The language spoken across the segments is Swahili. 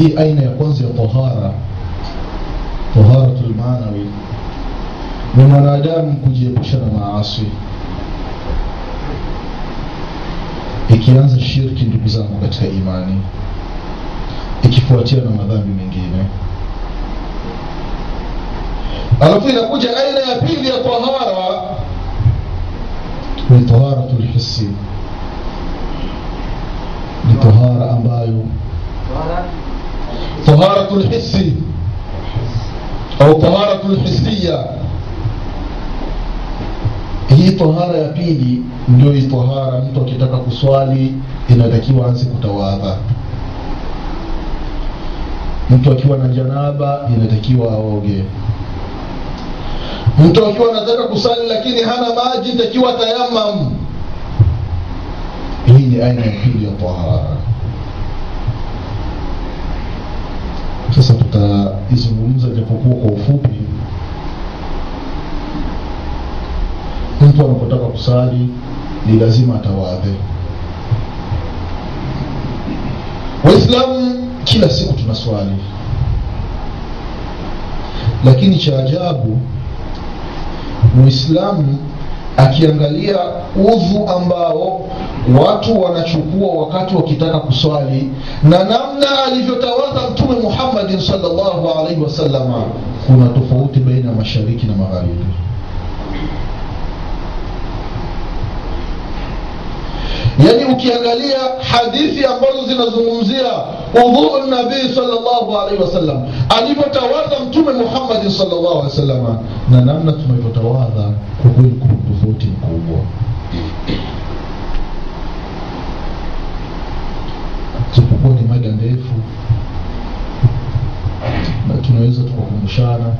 hii aina ya kwanza ya tahara taharatul maanawi ni mwanadamu kujiepusha na maasi. Ikianza shirki ndugu zangu katika imani ikifuatia na madhambi mengine. Alafu inakuja aina ya pili ya tahara ni taharatu lhisi ni tahara ambayo taharatu الحس au taharatu lhisiya hii tahara ya pili ndio hii tahara mtu akitaka kuswali inatakiwa aanze kutawadha. Mtu akiwa na janaba inatakiwa aoge. Mtu akiwa anataka kusali lakini hana maji inatakiwa tayamam hii ni aina ya pili ya tahara sasa tutaizungumza japokuwa kwa ufupi. Mtu anapotaka kusali ni lazima atawadhe. Waislamu kila siku tunaswali. Lakini cha ajabu muislamu akiangalia udhu ambao watu wanachukua wakati wakitaka kuswali na namna alivyotawadha mtume muhammadin salllahu alaihi wasalama kuna tofauti baina ya mashariki na magharibi yaani ukiangalia hadithi ambazo zinazungumzia udhuu nabii salllahu alaihi wasallam alivyotawadha mtume muhammadi salllahu alaihi wasalama na namna tunavyotawadha kwa kweli kuna tofauti mkubwa. Japokuwa ni mada ndefu na tunaweza tukakumbushana.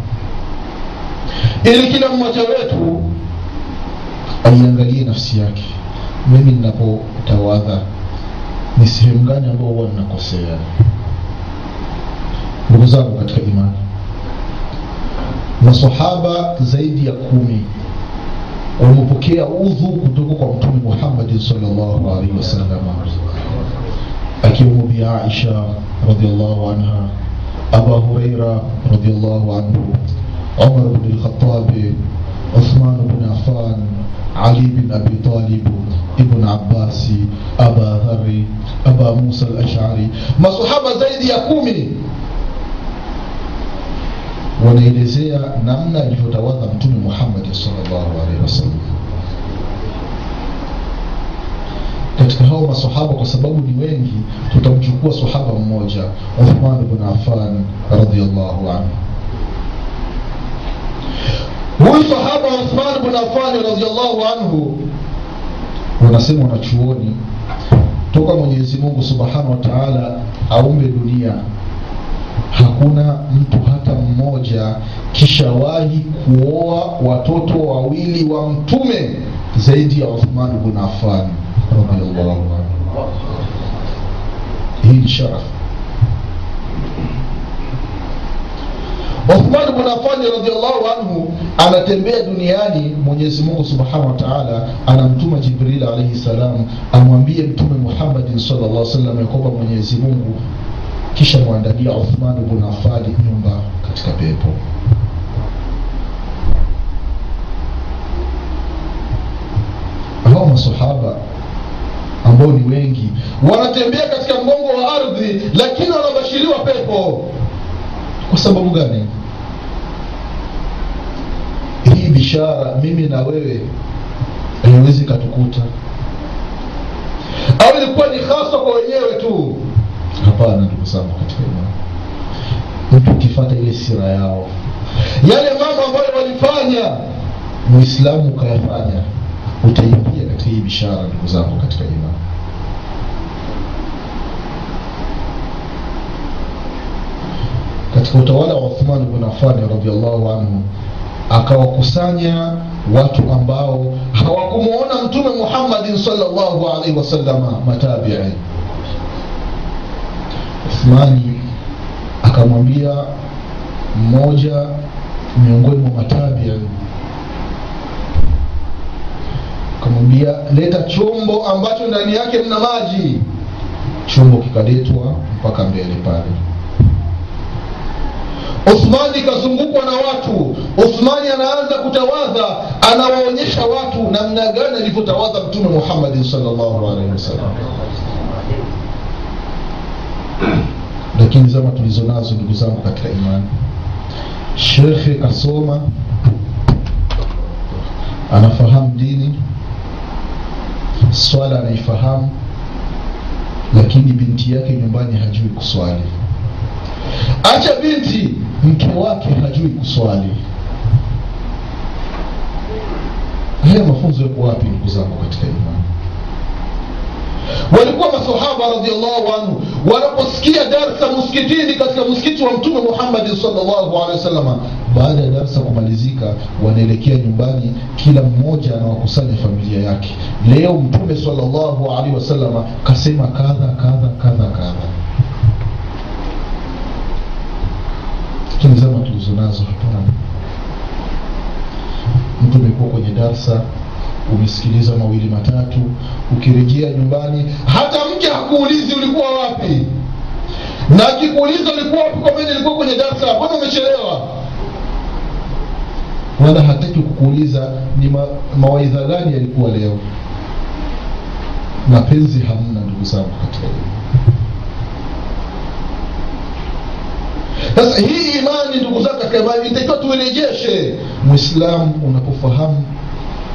Ili kila mmoja wetu aiangalie nafsi yake mimi ninapotawadha ni sehemu gani ambao huwa ninakosea? Ndugu zangu katika imani masahaba zaidi ya kumi wamepokea udhu kutoka kwa mtume Muhammad sallallahu alaihi wasallam akiwemo bi aisha radhiallahu anha aba Huraira radhiallahu anhu umar bni lkhatabi uthman bin affan ali bin Abi Talib ibn Abbasi Aba Dhari Aba Musa al-Ash'ari, masahaba zaidi ya kumi wanaelezea namna alivyotawadha Mtume Muhammad sallallahu alaihi wasallam. Katika hao masahaba, kwa sababu ni wengi, tutamchukua sahaba mmoja, Uthman ibn Affan radhiyallahu anhu huyu sahaba uthman bn affani radiallahu anhu. Wanasema wanachuoni toka mwenyezi mungu subhanahu wa taala aumbe dunia. Hakuna mtu hata mmoja kishawahi kuoa watoto wawili wa mtume zaidi ya uthman bn affan radiallahu anhu. Hii ni sharafu Uthman bin Affan radhiallahu anhu anatembea duniani, Mwenyezi Mungu subhanahu wa taala anamtuma Jibril alaihi salam amwambie Mtume Muhammadin sallallahu alaihi wasallam ya kwamba Mwenyezi Mungu kisha mwandalia Uthman bin Affan nyumba katika pepo. Hao masahaba ambao ni wengi wanatembea katika mgongo wa ardhi, lakini wanabashiriwa pepo. Kwa sababu gani? hii bishara mimi na wewe haiwezi katukuta au ilikuwa ni hasa kwa wenyewe tu? Hapana ndugu zangu katika imani. Mtu ukifata ile sira yao yale mambo ambayo walifanya muislamu ukayafanya utaingia katika hii bishara ndugu zangu katika imani katika utawala wa uthman bn afani radiallahu anhu akawakusanya watu ambao hawakumwona mtume muhammadin salllahu alaihi wasalama matabii. Uthmani akamwambia mmoja miongoni mwa matabii akamwambia leta chombo ambacho ndani yake mna maji. Chombo kikaletwa mpaka mbele pale uthmani kazungukwa na watu. Uthmani anaanza kutawadha anawaonyesha watu namna gani alivyotawadha mtume muhammadin sallallahu alaihi wasallam. Lakini zama tulizo nazo ndugu zangu katika imani. Shekhe kasoma anafahamu dini swala anaifahamu lakini binti yake nyumbani hajui kuswali acha binti mke wake hajui kuswali. Haya mafunzo yako wapi ndugu zangu katika imani? Walikuwa masahaba radiallahu anhu wanaposikia darsa msikitini katika msikiti wa mtume muhammadin salllahu alehi wasalama baada ya darsa kumalizika wanaelekea nyumbani kila mmoja anawakusanya familia yake. Leo mtume salllahu alehi wasalama kasema kadha kadha kadha kadha lakini zama tulizo nazo hapana. Mtu umekuwa kwenye darsa umesikiliza mawili matatu ukirejea nyumbani hata mke hakuulizi ulikuwa wapi. Na akikuuliza ulikuwa wapi kwamba ilikuwa kwenye darsa mbona umechelewa? Wala hataki kukuuliza ni ma, mawaidha gani yalikuwa leo. Mapenzi hamna ndugu zangu katika sasa hii imani ndugu zangu katika imani itakiwa tuirejeshe. Mwislamu unapofahamu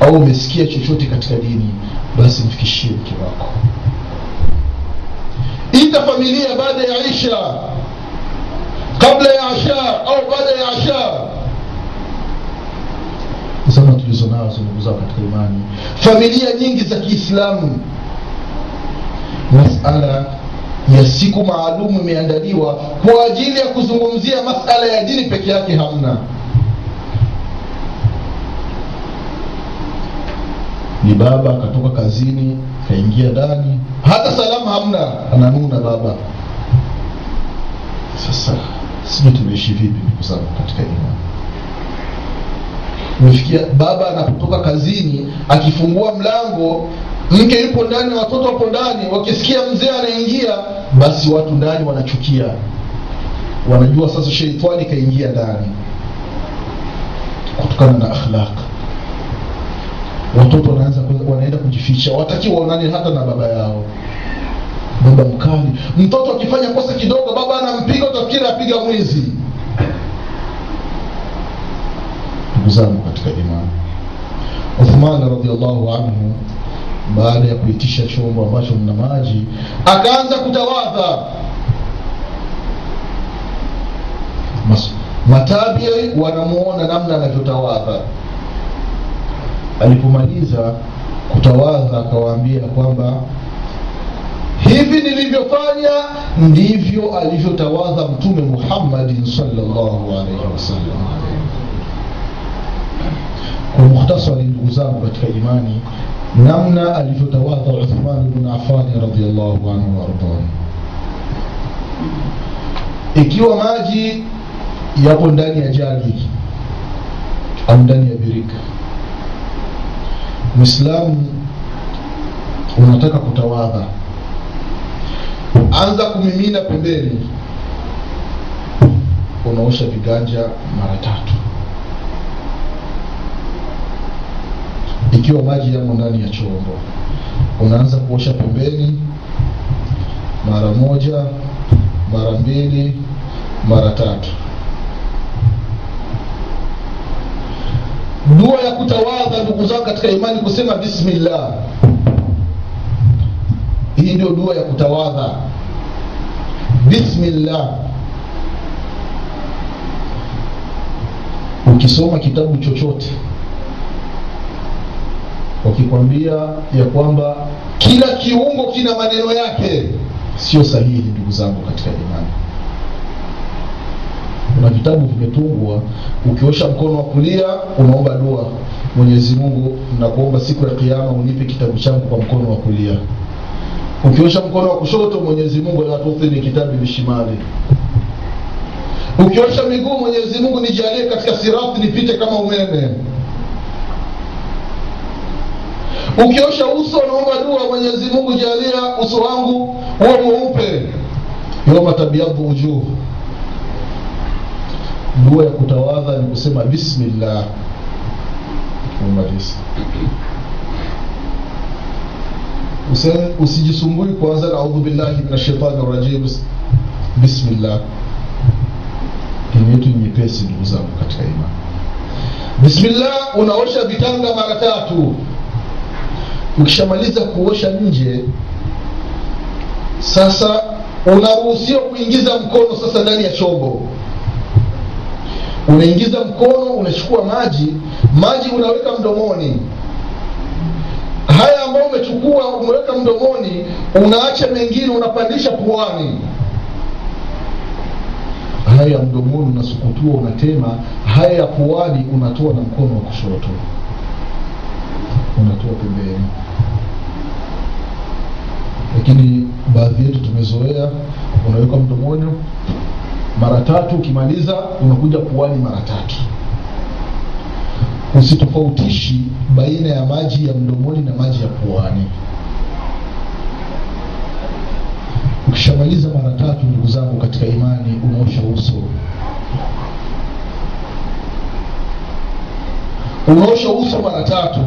au umesikia chochote katika dini basi mfikishie mke wako. Ita familia baada ya isha kabla ya asha au baada ya asha. Zama tulizo nazo ndugu zao katika imani. Familia nyingi za kiislamu. Masala ya siku maalumu imeandaliwa kwa ajili ya kuzungumzia masala ya dini peke yake hamna. Ni baba akatoka kazini kaingia ndani hata salamu hamna ananuna baba. Sasa sijui tumeishi vipi ndugu katika imani. Umefikia baba anapotoka kazini akifungua mlango mke yupo ndani watoto wapo ndani wakisikia mzee anaingia basi watu ndani wanachukia. Wanajua sasa sheitani kaingia ndani. Kutokana na akhlaq. Watoto wanaanza wanaenda kujificha. Wataki waonane hata na baba yao. Baba mkali. Mtoto akifanya kosa kidogo baba anampiga utafikiri apiga mwizi. Ndugu zangu katika imani. Uthman radiallahu anhu baada ya kuitisha chombo ambacho mna maji akaanza kutawadha. Matabi wanamuona namna anavyotawadha. Alipomaliza kutawadha akawaambia kwamba hivi nilivyofanya ndivyo alivyotawadha mtume muhammadin salllahu alaihi wasallam kwa mukhtasari ndugu zangu katika imani namna alivyotawadha uthman bnu afani radiallahu anhu waardah ikiwa maji yapo ndani ya jagi au ndani ya birika mwislamu unataka kutawadha anza kumimina pembeni unaosha viganja mara tatu ikiwa maji yamo ndani ya chombo. Unaanza kuosha pembeni mara moja mara mbili mara tatu. Dua ya kutawadha ndugu zangu katika imani kusema bismillah. Hii ndio dua ya kutawadha. Bismillah. Ukisoma kitabu chochote wakikwambia ya kwamba kila kiungo kina maneno yake. Sio sahihi ndugu zangu katika imani. Kuna vitabu vimetungwa ukiosha mkono wa kulia unaomba dua. Mwenyezi mungu nakuomba siku ya kiama unipe kitabu changu kwa mkono wa kulia. Ukiosha mkono wa kushoto mwenyezi mungu latuthini kitabu bishimali ukiosha miguu mwenyezi mungu nijalie katika sirati nipite kama umeme ukiosha uso naomba dua mwenyezi mungu jalia uso wangu huwe mweupe. Yoma tabiabu ujuu dua ya kutawadha ni kusema bismillah. Umaliza Usi- usijisumbui kuanza na audhu billahi min ashaitani rajim bismillah. Dini yetu nyepesi ndugu zangu katika imani. Bismillah unaosha vitanga mara tatu ukishamaliza kuosha nje sasa unaruhusiwa kuingiza mkono sasa ndani ya chombo. Unaingiza mkono unachukua maji maji unaweka mdomoni. Haya ambayo umechukua umeweka mdomoni unaacha mengine unapandisha puani. Haya ya mdomoni unasukutua unatema. Haya ya puani unatoa na mkono wa kushoto. Unatoa pembeni lakini baadhi yetu tumezoea unaweka mdomoni mara tatu ukimaliza unakuja puani mara tatu. Usitofautishi baina ya maji ya mdomoni na maji ya puani. Ukishamaliza mara tatu ndugu zangu katika imani unaosha uso. Unaosha uso mara tatu.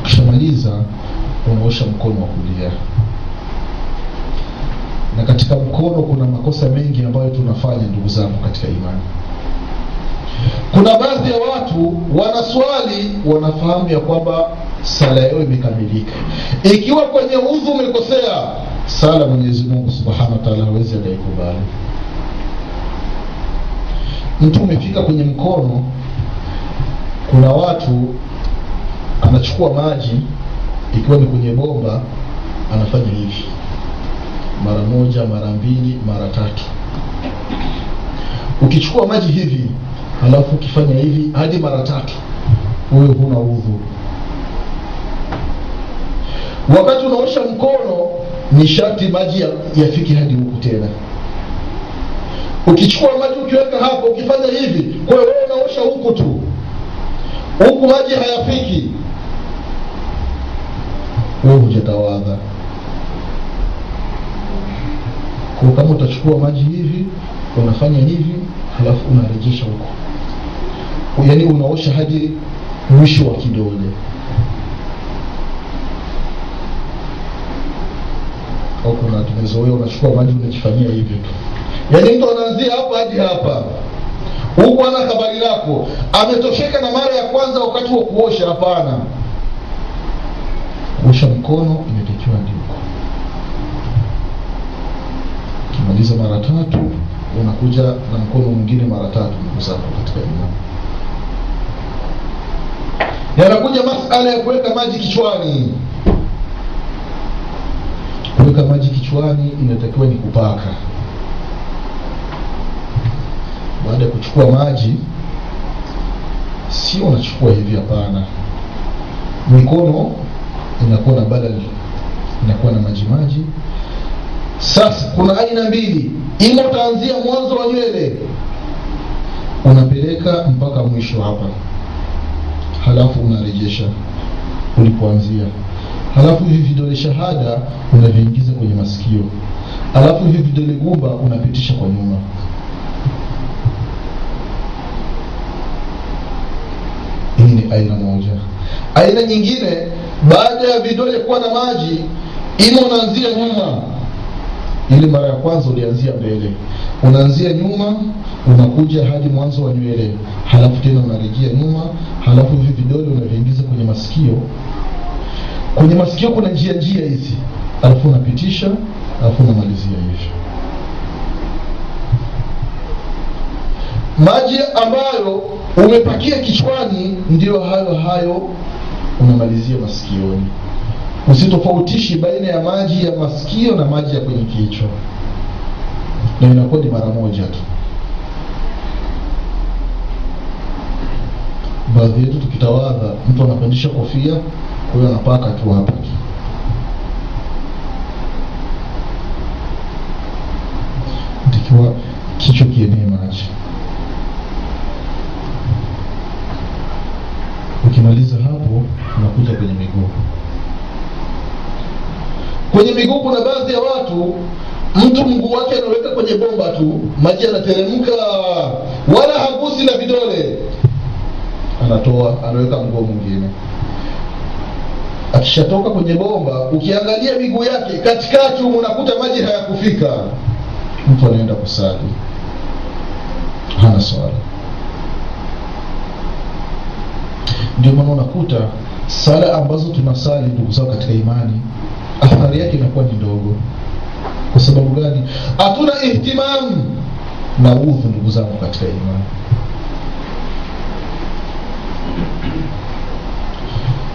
Ukishamaliza unaosha mkono wa kulia. Na katika mkono kuna makosa mengi ambayo tunafanya ndugu zangu katika imani. Kuna baadhi ya watu wanaswali wanafahamu ya kwamba sala yao imekamilika. Ikiwa kwenye udhu umekosea sala mwenyezi mungu subhanahu wa hawezi akaikubali. Mtu umefika kwenye mkono kuna watu anachukua maji ikiwa ni kwenye bomba anafanya hivi. Mara moja mara mbili mara tatu. Ukichukua maji hivi alafu ukifanya hivi hadi mara tatu wewe huna udhu. Wakati unaosha mkono ni sharti maji ya- yafiki hadi huku tena. Ukichukua maji ukiweka hapo ukifanya hivi kwa hiyo unaosha huku tu. Huku maji hayafiki wewe hujatawadha kwa kama utachukua maji hivi unafanya hivi halafu unarejesha huko. Yaani unaosha hadi mwisho wa kidole. Au kuna tumezoea unachukua maji unajifanyia hivi tu. Yaani mtu anaanzia hapa hadi hapa. Huku ana habari lako. Ametosheka na mara ya kwanza wakati wa kuosha hapana kuosha mkono imetakiwa ndiko ukimaliza mara tatu unakuja na mkono mwingine mara tatu ndugu katika imani yanakuja masala ya kuweka maji kichwani. Kuweka maji kichwani inatakiwa ni kupaka. Baada ya kuchukua maji sio unachukua hivi hapana. Mikono inakuwa na badal inakuwa na maji maji. Sasa kuna aina mbili ima utaanzia mwanzo wa nywele unapeleka mpaka mwisho hapa halafu unarejesha ulipoanzia. Halafu hivi vidole shahada unaviingiza kwenye masikio. Halafu hivi vidole gumba unapitisha kwa nyuma. Hii ni aina moja. Aina nyingine baada ya vidole kuwa na maji ima unaanzia nyuma. Ili mara ya kwanza ulianzia mbele unaanzia nyuma unakuja hadi mwanzo wa nywele halafu tena unarejea nyuma halafu hivi vidole unaviingiza kwenye masikio. Kwenye masikio kuna njia njia hizi alafu unapitisha alafu unamalizia hivyo. Maji ambayo umepakia kichwani ndiyo hayo hayo unamalizia masikioni. Usitofautishi baina ya maji ya masikio na maji ya kwenye kichwa. Na inakuwa ni mara moja tu. Baadhi yetu tukitawadha mtu anapandisha kofia huyo anapaka tu hapa tu ndikiwa kichwa kienee maji ukimaliza hapo unakuja kwenye miguu kwenye miguu kuna baadhi ya watu mtu mguu wake anaweka kwenye bomba tu maji yanateremka wala hagusi na vidole. Anatoa anaweka mguo mwingine. Akishatoka kwenye bomba ukiangalia miguu yake katikati unakuta maji hayakufika. Mtu anaenda kusali. Hana swala. Ndio maana unakuta sala ambazo tunasali ndugu zao katika imani athari yake inakuwa ni ndogo. Kwa sababu gani? Hatuna ihtimamu na udhu ndugu zangu katika imani.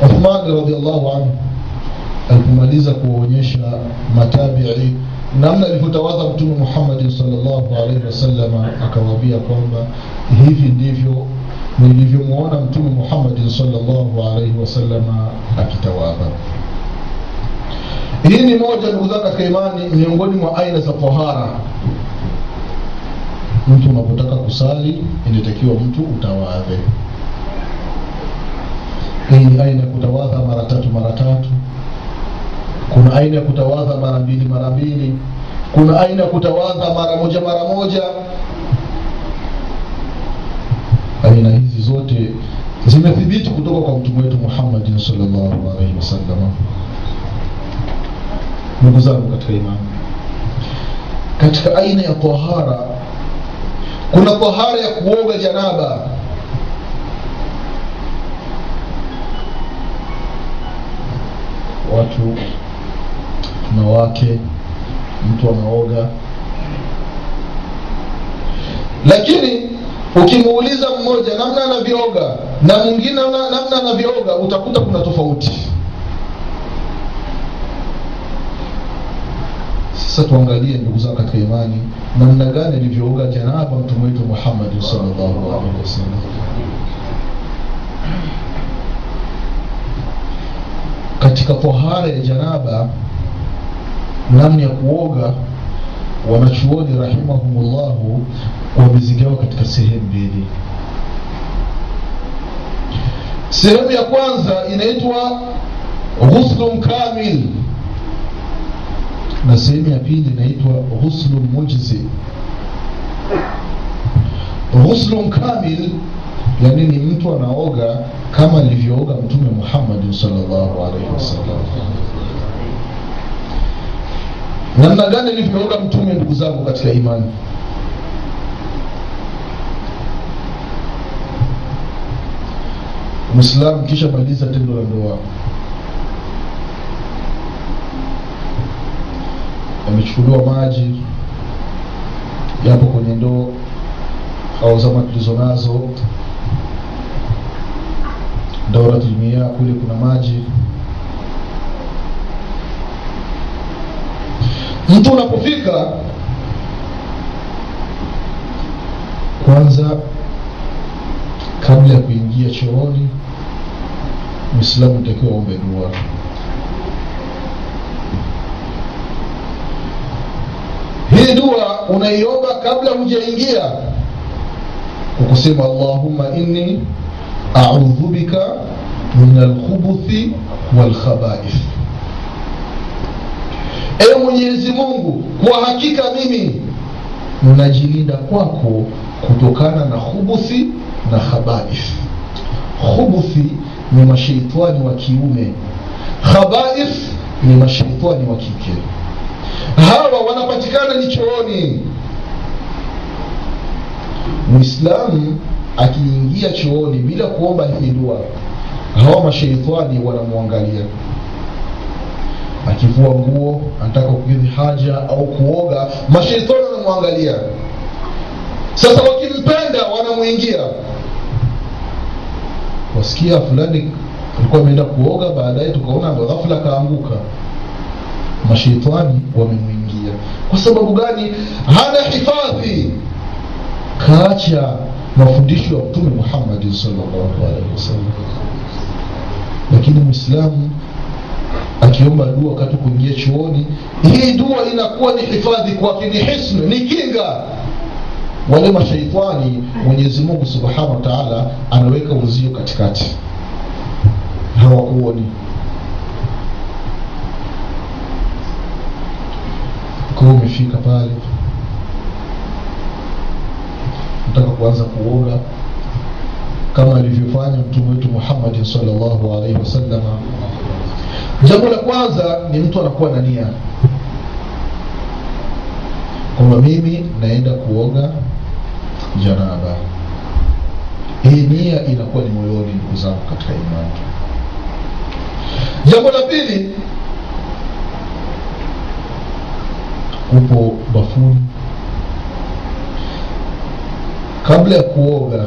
Uthman radiallahu anhu alipomaliza kuwaonyesha matabii namna alivyotawadha mtume muhammadin salllahu alaihi wasalama akawaambia kwamba hivi ndivyo nilivyomwona mtume muhammadin salllahu alaihi wasalama akitawadha. Hii ni moja ndugu zangu katika imani miongoni mwa aina za tahara mtu unapotaka kusali inatakiwa mtu utawadhe. Hii aina ya kutawadha mara tatu mara tatu. Kuna aina ya kutawadha mara mbili mara mbili. Kuna aina ya kutawadha mara moja mara moja. Aina hizi zote zimethibiti kutoka kwa mtume wetu muhammadin salllahu alaihi wasallam. Ndugu zangu katika imani katika aina ya tahara kuna tahara ya kuoga janaba. Watu tuna wake mtu anaoga. Lakini ukimuuliza mmoja namna anavyooga na mwingine namna anavyooga utakuta kuna tofauti sasa tuangalie ndugu zangu katika imani namna gani alivyooga janaba mtume wetu muhammadi sallallahu alaihi wasallam. Katika tahara ya janaba namna ya kuoga wanachuoni rahimahumullahu wamezigawa katika sehemu mbili. Sehemu ya kwanza inaitwa ghuslun kamil na sehemu ya pili inaitwa ghuslun mujzi. Ghuslun kamil yani ni mtu anaoga kama alivyooga mtume muhammadin salllahu alaihi wasallam. Namna gani alivyooga mtume ndugu zangu katika imani? Mwislamu kisha maliza tendo la ndoa yamechukuliwa maji yapo kwenye ndoo au zama tulizo nazo. Dauratulmia kule kuna maji. Mtu unapofika kwanza kabla ya kuingia chooni mwislamu takiwa ombe dua hii dua unaiomba kabla hujaingia? Kwa kusema allahumma inni audhu bika min alkhubuthi walkhabaith Ee mwenyezi mungu kwa hakika mimi najilinda kwako kutokana na khubuthi na khabaith. Khubuthi ni masheitani wa kiume. Khabaith ni masheitani wa kike hawa wanapatikana ni chooni. Mwislamu akiingia chooni bila kuomba hii dua hawa masheitani wanamwangalia. Akivua nguo anataka kukidhi haja au kuoga masheitani wanamwangalia. Sasa wakimpenda wanamwingia wasikia fulani alikuwa ameenda kuoga baadaye tukaona ghafla akaanguka masheitani wamemwingia. Kwa sababu gani? Hana hifadhi. Kaacha mafundisho ya mtume muhammadi salllahu alehi wasallam. Lakini mwislamu akiomba dua wakati kuingia chuoni hii dua inakuwa ni hifadhi kwake ni hisnu ni kinga. Wale mashaitani mwenyezi mungu subhanahu wa taala anaweka uzio katikati. Hawakuoni kwa pale nataka kuanza kuoga kama alivyofanya mtume wetu Muhammad sallallahu alaihi wasallam. Jambo la kwanza ni mtu anakuwa na nia kwamba mimi naenda kuoga janaba. Hii nia inakuwa ni moyoni, ndugu zangu katika imani. Jambo la pili, upo bafuni, kabla ya kuoga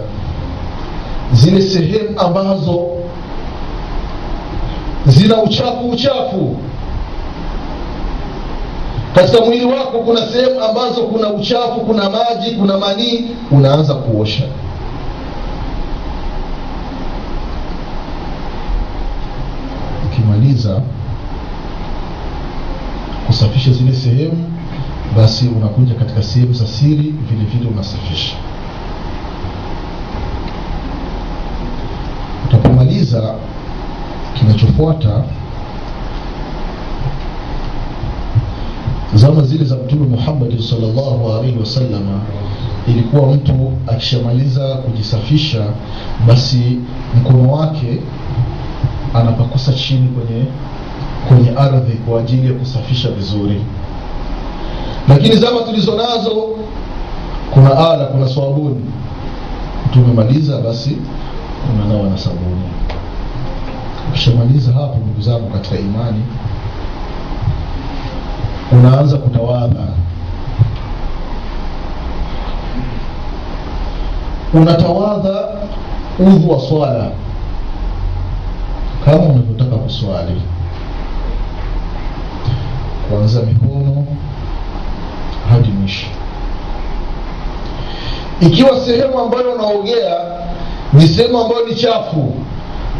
zile sehemu ambazo zina uchafu uchafu. Katika mwili wako kuna sehemu ambazo kuna uchafu kuna maji kuna manii unaanza kuosha. Ukimaliza kusafisha zile sehemu basi unakuja katika sehemu za siri vile vile unasafisha. Utapomaliza kinachofuata zama zile za mtume Muhammad sallallahu alaihi wasalama ilikuwa mtu akishamaliza kujisafisha basi mkono wake anapakusa chini kwenye kwenye ardhi kwa ajili ya kusafisha vizuri lakini zama tulizo nazo kuna ala kuna swabuni. Tumemaliza basi unanawa na sabuni. Ukishamaliza hapo ndugu zangu katika imani unaanza kutawadha unatawadha udhu wa swala kama unavyotaka kuswali. Kuanza mikono hadi mwisho. Ikiwa sehemu ambayo unaogea ni sehemu ambayo ni chafu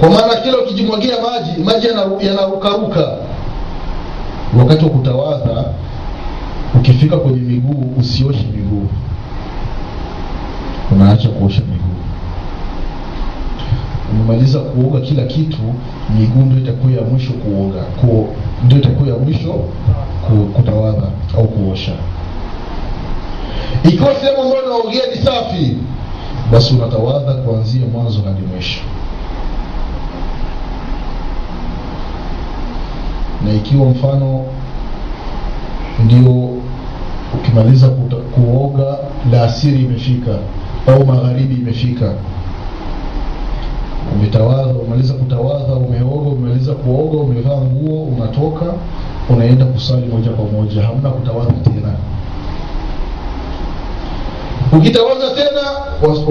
kwa maana kila ukijimwagia maji maji yanarukaruka. Wakati wa kutawadha ukifika kwenye miguu usioshe miguu. Unaacha kuosha miguu. Umemaliza kuoga kila kitu miguu ndio itakuwa ya mwisho kuoga ku, ndio itakuwa ya mwisho ku, kutawadha au kuosha ikiwa sehemu ambayo unaogea ni safi. Basi unatawadha kuanzia mwanzo hadi mwisho. Na ikiwa mfano ndio ukimaliza kuoga la asiri imefika au magharibi imefika. Umetawadha umaliza kutawadha umeoga umemaliza kuoga umevaa nguo unatoka unaenda kusali moja kwa moja hamna kutawadha tena ukitawadha tena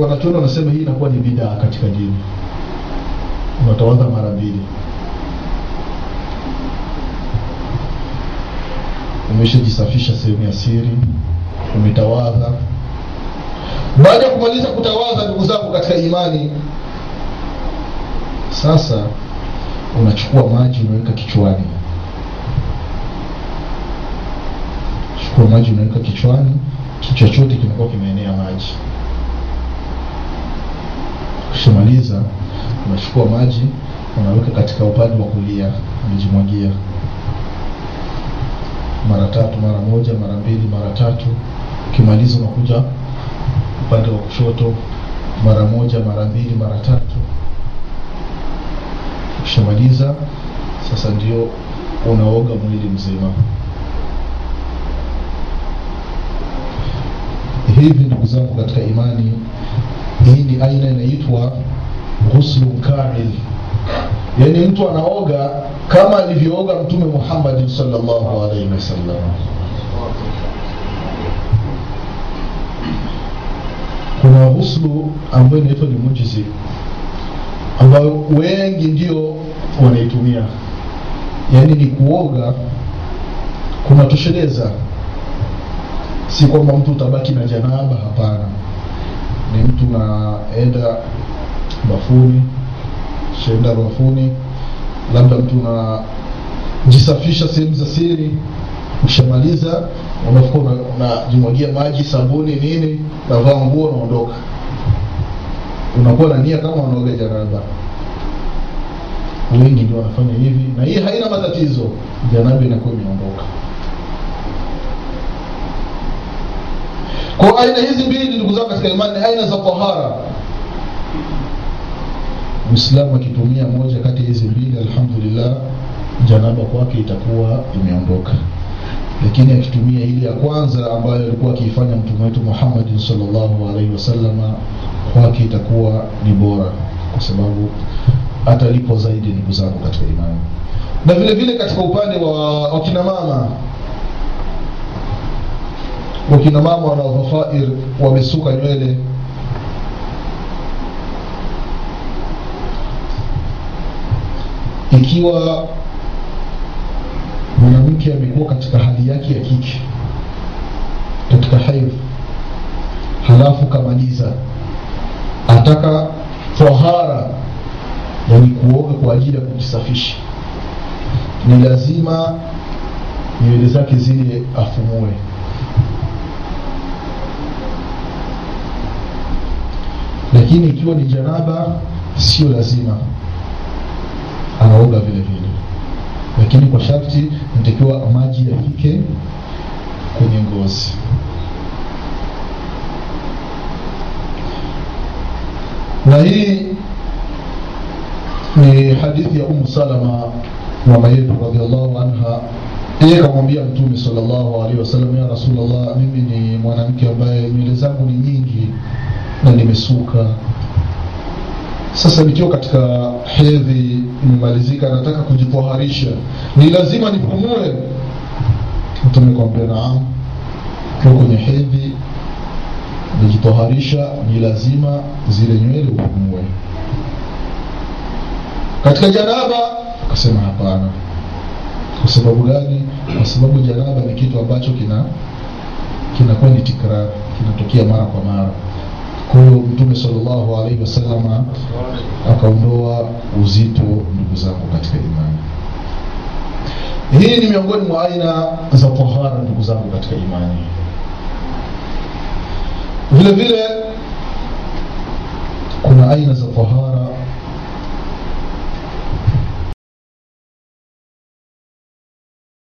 wanachuoni wanasema hii inakuwa ni bidaa katika dini. Unatawadha mara mbili. Umeshajisafisha sehemu ya siri umetawadha baada ya kumaliza kutawadha ndugu zangu katika imani sasa unachukua maji unaweka kichwani. Chukua maji unaweka kichwani kichwa kimekuwa kimeenea maji. Ukishamaliza unachukua maji unaweka katika upande wa kulia unajimwagia. Mara tatu mara moja mara mbili mara tatu. Ukimaliza unakuja upande wa kushoto mara moja mara mbili mara tatu. Ukishamaliza sasa ndio unaoga mwili mzima hivi ndugu zangu katika imani hii ni aina inaitwa ghuslu kamil yaani mtu anaoga kama alivyooga mtume muhammadi salllahu alaihi wasallam kuna ghuslu ambayo inaitwa ni mujizi ambayo wengi ndio wanaitumia. Yaani ni kuoga kunatosheleza si kwamba mtu utabaki na janaba hapana. Ni mtu naenda bafuni shaenda bafuni labda mtu unajisafisha sehemu za siri ukishamaliza unafika unajimwagia una maji sabuni nini navaa nguo unaondoka. Unakuwa na nia kama unaoga janaba wengi ndio wanafanya hivi na hii haina matatizo. Janaba inakuwa imeondoka kwa aina hizi mbili ndugu zangu katika imani ni aina za tahara. Mwislamu akitumia moja kati ya hizi mbili alhamdulillah janaba kwake itakuwa imeondoka. Lakini akitumia ile ya kwanza ambayo alikuwa akiifanya mtume wetu muhammadin salllahu alaihi wasalama kwake itakuwa ni bora kwa sababu hata lipo zaidi ndugu zangu katika imani. Na vile vile katika upande wa wakina wakina mama wanaodhafair wamesuka nywele. Ikiwa mwanamke amekuwa katika hali yake ya kike katika haidh halafu kamaliza ataka tahara yani kuoga kwa ajili ya kujisafisha ni lazima nywele zake zile afumue lakini ikiwa ni janaba sio lazima. Anaoga vile vile. Lakini kwa sharti nitakiwa maji yafike kwenye ngozi. Na hii ni hadithi ya umu salama mama yetu radiallahu anha. Yeye kamwambia mtume salllahu alaihi wasallam ya rasulllah mimi ni mwanamke ambaye nywele zangu ni nyingi na nimesuka. Sasa nikiwa katika hedhi nimemalizika, nataka kujitoharisha ni lazima nipumue. Mtume kwambia naam ukiwa kwenye hedhi najitoharisha ni lazima zile nywele upumue. Katika janaba akasema hapana. Kwa sababu gani? Kwa sababu janaba ni kitu ambacho kina kinakuwa ni tikrar kinatokea mara kwa mara kwa mtume salllahu alaihi wasalama akaondoa uzito ndugu zangu katika imani. Hii ni miongoni mwa aina za tahara ndugu zangu katika imani. Vile vile kuna aina za tahara